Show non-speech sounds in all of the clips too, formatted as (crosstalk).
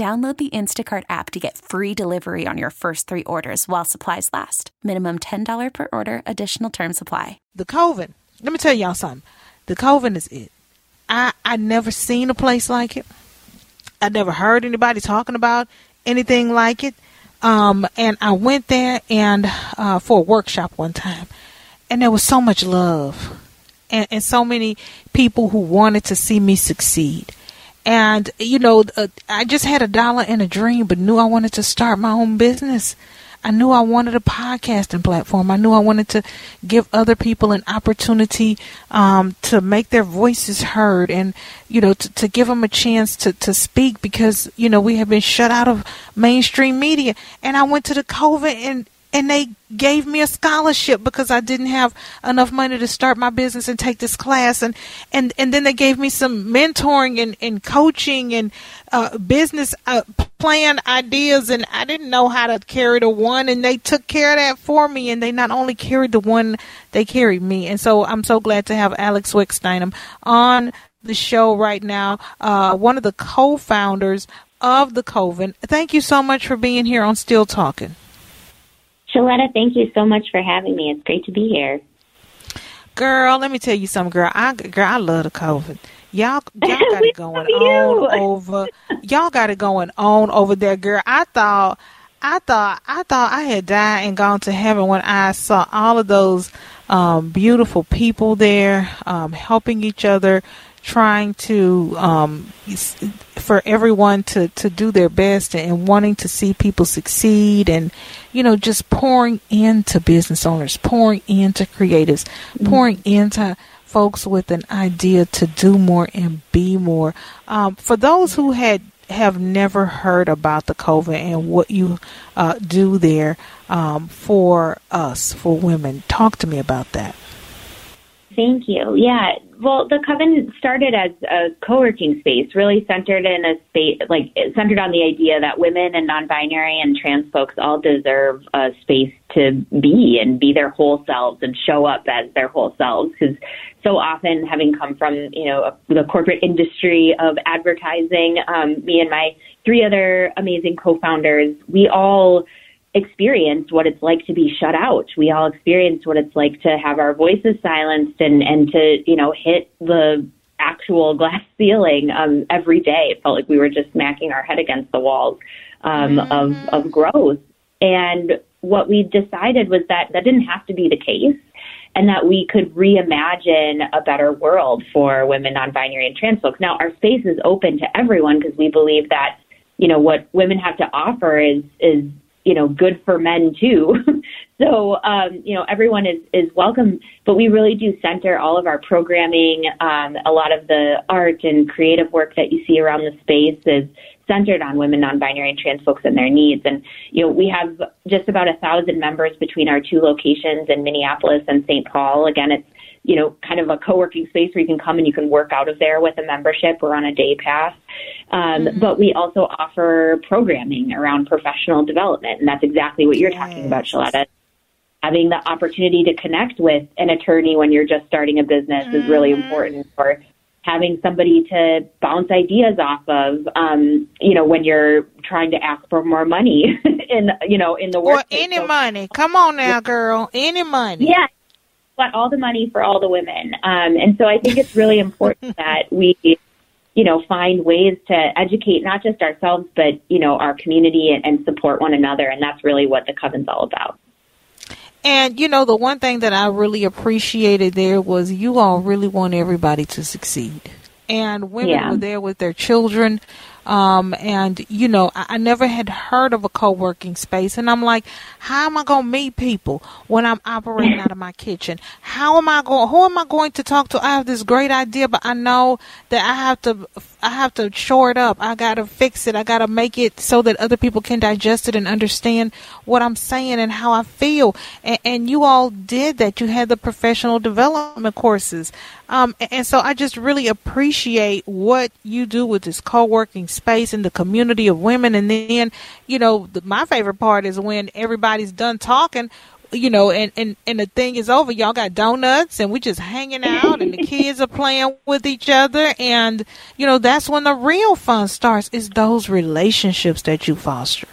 Download the Instacart app to get free delivery on your first three orders while supplies last. Minimum $10 per order, additional term supply. The Coven. Let me tell y'all something. The Coven is it. I I never seen a place like it. I never heard anybody talking about anything like it. Um, and I went there and uh, for a workshop one time, and there was so much love, and, and so many people who wanted to see me succeed and you know uh, i just had a dollar and a dream but knew i wanted to start my own business. I knew i wanted a podcasting platform. I knew i wanted to give other people an opportunity um, to make their voices heard and you know to, to give them a chance to, to speak because you know we have been shut out of mainstream media. And i went to the Coven and and they gave me a scholarship because I didn't have enough money to start my business and take this class. And and and then they gave me some mentoring and, and coaching and uh, business uh, plan ideas. And I didn't know how to carry the one. And they took care of that for me. And they not only carried the one they carried me. And so I'm so glad to have Alex Wickstein. On the show right now uh, one of the co-founders of the Coven. Thank you so much for being here on Still Talking Shaletta, thank you so much for having me. It's great to be here. Girl, let me tell you something, girl. I girl, I love the Coven. Y'all, (laughs) y'all got it going on over. Y'all got it going on over there, girl. I thought, I thought, I thought I had died and gone to heaven when I saw all of those um, beautiful people there, um, helping each other, trying to um, for everyone to to do their best and wanting to see people succeed and you know just pouring into business owners pouring into creatives mm-hmm. pouring into folks with an idea to do more and be more um, for those who had have never heard about the Coven and what you uh, do there um, for us for women talk to me about that Thank you. Yeah. Well, the Coven started as a co-working space, really centered in a space, like centered on the idea that women and non-binary and trans folks all deserve a space to be and be their whole selves and show up as their whole selves. Because so often, having come from you know the corporate industry of advertising, um, me and my three other amazing co-founders, we all experienced what it's like to be shut out. We all experienced what it's like to have our voices silenced and, and to, you know, hit the actual (laughs) glass ceiling um, every day. It felt like we were just smacking our head against the walls um, mm-hmm. of, of growth. And what we decided was that that didn't have to be the case and that we could reimagine a better world for women, non-binary, and trans folks. Now, our space is open to everyone because we believe that, you know, what women have to offer is is you know, good for men too. (laughs) so, um, you know, everyone is, is welcome, but we really do center all of our programming. Um, a lot of the art and creative work that you see around the space is centered on women, non-binary, and trans folks and their needs. And, you know, we have just about a thousand members between our two locations in Minneapolis and St. Paul. Again, it's you know, kind of a co-working space where you can come and you can work out of there with a membership. We're on a day pass. Um, mm-hmm. But we also offer programming around professional development. And that's exactly what you're yes. talking about, Shaletta. Having the opportunity to connect with an attorney when you're just starting a business mm-hmm. is really mm-hmm. important. Or having somebody to bounce ideas off of, um, you know, when you're trying to ask for more money (laughs) in, you know, in the work. Or any so, money. Come on now, girl. Any money. Yeah want all the money for all the women. Um, and so I think it's really (laughs) important that we, you know, find ways to educate not just ourselves, but, you know, our community and, and support one another. And that's really what the Coven's all about. And you know, the one thing that I really appreciated there was you all really want everybody to succeed. And women Yeah. were there with their children. Um, and you know, I, I never had heard of a co-working space, and I'm like, how am I going to meet people when I'm operating (laughs) out of my kitchen? How am I going? Who am I going to talk to? I have this great idea, but I know that I have to, I have to shore it up. I got to fix it. I got to make it so that other people can digest it and understand what I'm saying and how I feel. And, and you all did that. You had the professional development courses. Um, a- and so I just really appreciate what you do with this co-working space and the community of women. And then, you know, the, my favorite part is when everybody's done talking, you know, and, and, and the thing is over. Y'all got donuts and we just hanging out and the (laughs) kids are playing with each other. And, you know, that's when the real fun starts is those relationships that you foster.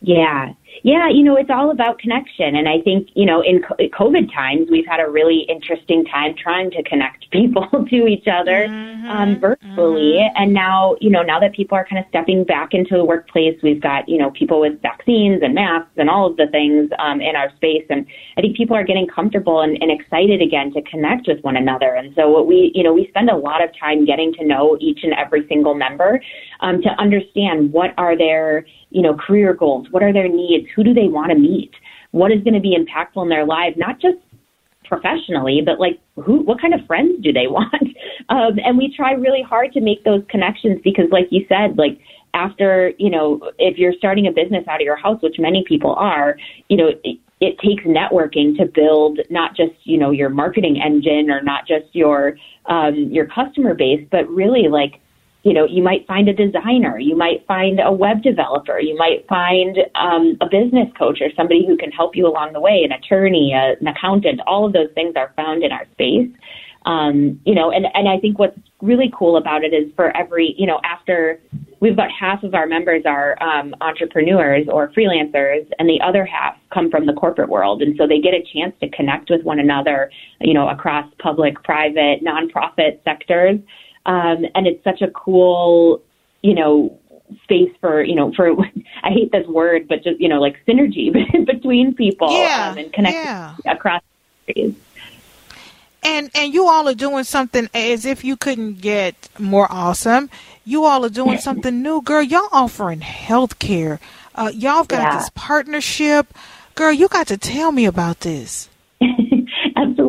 Yeah. Yeah, you know, it's all about connection. And I think, you know, in COVID times, we've had a really interesting time trying to connect (laughs) people to each other um, virtually. And now, you know, now that people are kind of stepping back into the workplace, we've got, you know, people with vaccines and masks and all of the things um, in our space. And I think people are getting comfortable and, and excited again to connect with one another. And so what we, you know, we spend a lot of time getting to know each and every single member um, to understand what are their, you know, career goals, what are their needs, who do they want to meet, what is going to be impactful in their lives, not just professionally, but like who, what kind of friends do they (laughs) want? Um, and we try really hard to make those connections because, like you said, like after you know, if you're starting a business out of your house, which many people are, you know. It, it takes networking to build not just you know your marketing engine or not just your um, your customer base, but really like you know, you might find a designer, you might find a web developer, you might find um, a business coach or somebody who can help you along the way, an attorney, a, an accountant. All of those things are found in our space. Um, you know, and, and I think what's really cool about it is for every, you know, after we've about half of our members are um, entrepreneurs or freelancers, and the other half come from the corporate world, and so they get a chance to connect with one another, you know, across public, private, nonprofit sectors, um, and it's such a cool, you know, space for you know for (laughs) I hate this word, but just you know like synergy (laughs) between people Yeah, um, and connecting yeah. across. industries. And and you all are doing something as if you couldn't get more awesome. You all are doing (laughs) something new, girl. Y'all offering health care. Uh, y'all got Yeah. this partnership. Girl, you got to tell me about this.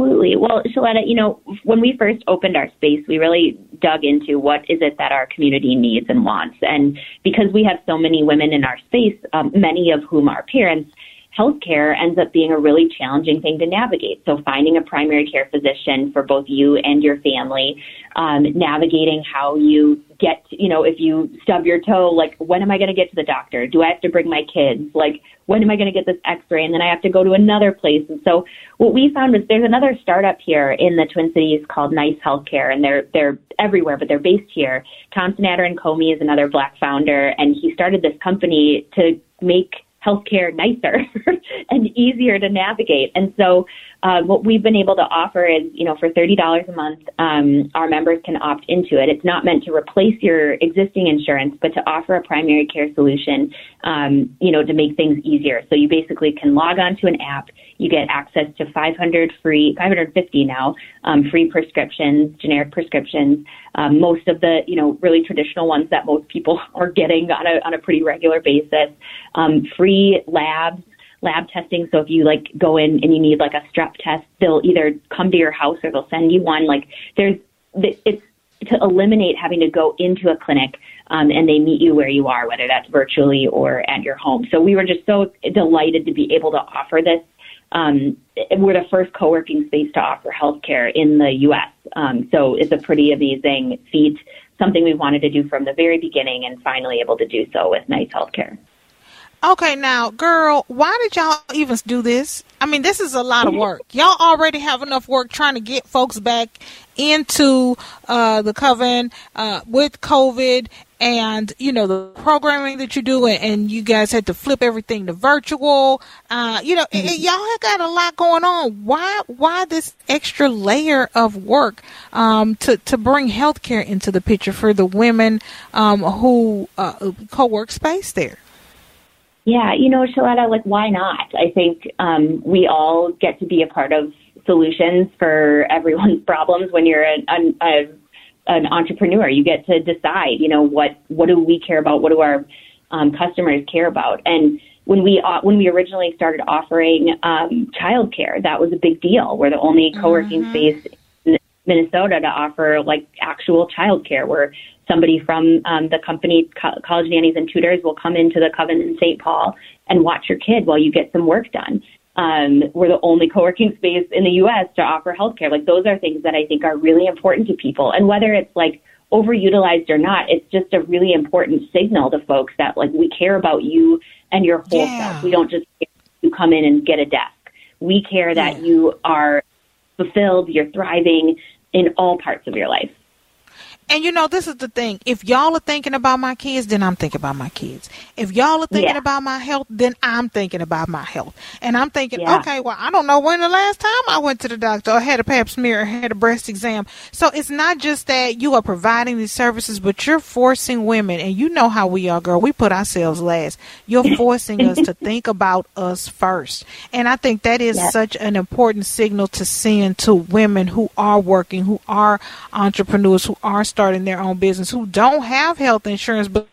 Absolutely. Well, Shaletta, you know, when we first opened our space, we really dug into what is it that our community needs and wants. And because we have so many women in our space, um, many of whom are parents, healthcare ends up being a really challenging thing to navigate. So finding a primary care physician for both you and your family, um, navigating how you get, you know, if you stub your toe, like when am I going to get to the doctor? Do I have to bring my kids? Like when am I going to get this x-ray? And then I have to go to another place. And so what we found was there's another startup here in the Twin Cities called Nice Healthcare and they're, they're everywhere, but they're based here. Thompson Adder and Comey is another black founder and he started this company to make healthcare nicer (laughs) and easier to navigate. And so, uh, what we've been able to offer is, you know, for thirty dollars a month, um, our members can opt into it. It's not meant to replace your existing insurance, but to offer a primary care solution, um, you know, to make things easier. So you basically can log on to an app. You get access to 500 free, 550 now, um, free prescriptions, generic prescriptions. Um, most of the, you know, really traditional ones that most people (laughs) are getting on a on a pretty regular basis. Um, free labs, lab testing. So if you like go in and you need like a strep test, they'll either come to your house or they'll send you one. Like there's, it's to eliminate having to go into a clinic um, and they meet you where you are, whether that's virtually or at your home. So we were just so delighted to be able to offer this. Um, we're the first co-working space to offer healthcare in the U.S. Um, so it's a pretty amazing feat, something we wanted to do from the very beginning, and finally able to do so with Nice Healthcare. Okay, now, girl, why did y'all even do this? I mean, this is a lot of work. Y'all already have enough work trying to get folks back into uh, the coven uh, with COVID, and you know the programming that you do, and, you guys had to flip everything to virtual. Uh, you know, mm-hmm. y'all have got a lot going on. Why why this extra layer of work um, to to bring healthcare into the picture for the women um, who uh, co-work space there? Yeah, you know, Shaletta, like, why not? I think um, we all get to be a part of solutions for everyone's (laughs) problems when you're an, a, an entrepreneur. You get to decide, you know, what, what do we care about? What do our um, customers care about? And when we uh, when we originally started offering um, childcare, that was a big deal. We're the only co-working mm-hmm. space in Minnesota to offer like actual childcare, where somebody from um, the company Co- College Nannies and Tutors will come into the Coven in St. Paul and watch your kid while you get some work done. Um, we're the only co-working space in the U.S. to offer healthcare. Like those are things that I think are really important to people. And whether it's like overutilized or not, it's just a really important signal to folks that like we care about you and your whole yeah. self. We don't just you come in and get a desk. We care that yeah. you are fulfilled, you're thriving in all parts of your life. And you know, this is the thing. If y'all are thinking about my kids, then I'm thinking about my kids. If y'all are thinking yeah. about my health, then I'm thinking about my health. And I'm thinking, yeah. okay, well, I don't know when the last time I went to the doctor or had a pap smear or had a breast exam. So it's not just that you are providing these services, but you're forcing women, and you know how we are, girl. We put ourselves last. You're (laughs) forcing us to think about us first. And I think that is yeah. such an important signal to send to women who are working, who are entrepreneurs, who are starting their own business who don't have health insurance but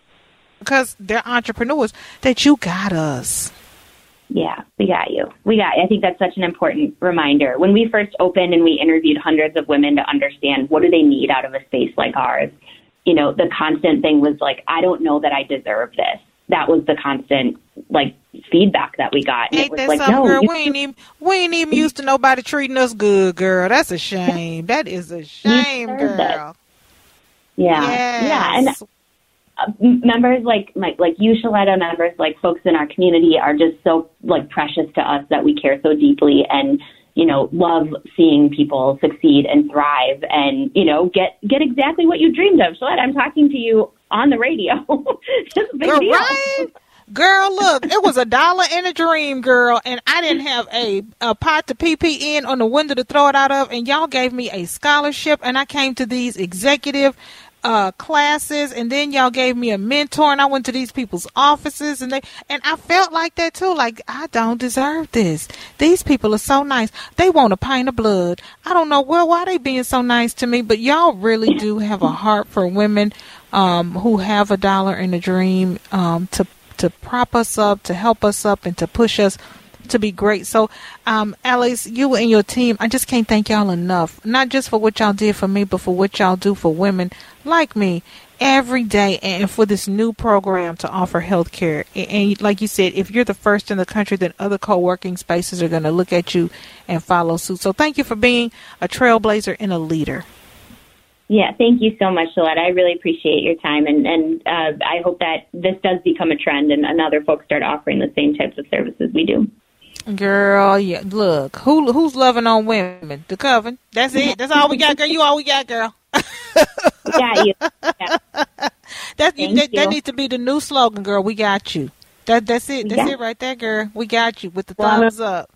because they're entrepreneurs that you got us. Yeah, we got you. We got you. I think that's such an important reminder. When we first opened and we interviewed hundreds of women to understand what do they need out of a space like ours, you know, the constant thing was like, I don't know that I deserve this. That was the constant like feedback that we got. And ain't that like, no, girl? We ain't even we ain't even used to nobody treating us good, girl. That's a shame. that is a shame, girl. Yeah, yes. yeah, and uh, members like like like you, Shaletta, members like folks in our community are just so like precious to us that we care so deeply and you know love seeing people succeed and thrive and you know get get exactly what you dreamed of. Shaletta, I'm talking to you on the radio. (laughs) Right? Girl, look, it was a dollar in a dream, girl, and I didn't have a, a pot to pee pee in on the window to throw it out of, and y'all gave me a scholarship, and I came to these executive uh, classes, and then y'all gave me a mentor, and I went to these people's offices, and they and I felt like that too. Like I don't deserve this. These people are so nice. They want a pint of blood. I don't know well why they being so nice to me, but y'all really do have a heart for women um, who have a dollar and a dream um, to to prop us up, to help us up, and to push us to be great. So, um, Alice, you and your team, I just can't thank y'all enough. Not just for what y'all did for me, but for what y'all do for women like me every day and for this new program to offer health care. And like you said, if you're the first in the country, then other co-working spaces are going to look at you and follow suit. So thank you for being a trailblazer and a leader. Yeah, thank you so much, Shaletta. I really appreciate your time, and and uh, I hope that this does become a trend, and, and other folks start offering the same types of services we do. Girl, yeah. Look, who who's loving on women? The coven. That's it. That's all we got, girl. You all we got, girl. we got you. Yeah. (laughs) That's you, that, that needs to be the new slogan, girl. We got you. That that's it. That's yeah. it right there, girl. We got you with the well, thumbs up.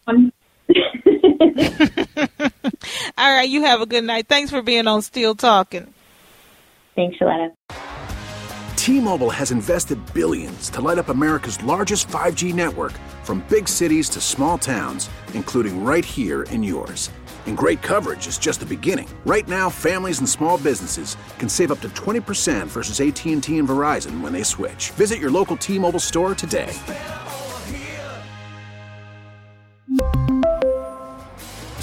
(laughs) all right, you have a good night. Thanks for being on Still Talking. Thanks, Shaletta. T-Mobile has invested billions to light up America's largest 5G network from big cities to small towns, including right here in yours. And great coverage is just the beginning. Right now, families and small businesses can save up to 20% versus AT&T and Verizon when they switch. Visit your local T-Mobile store today.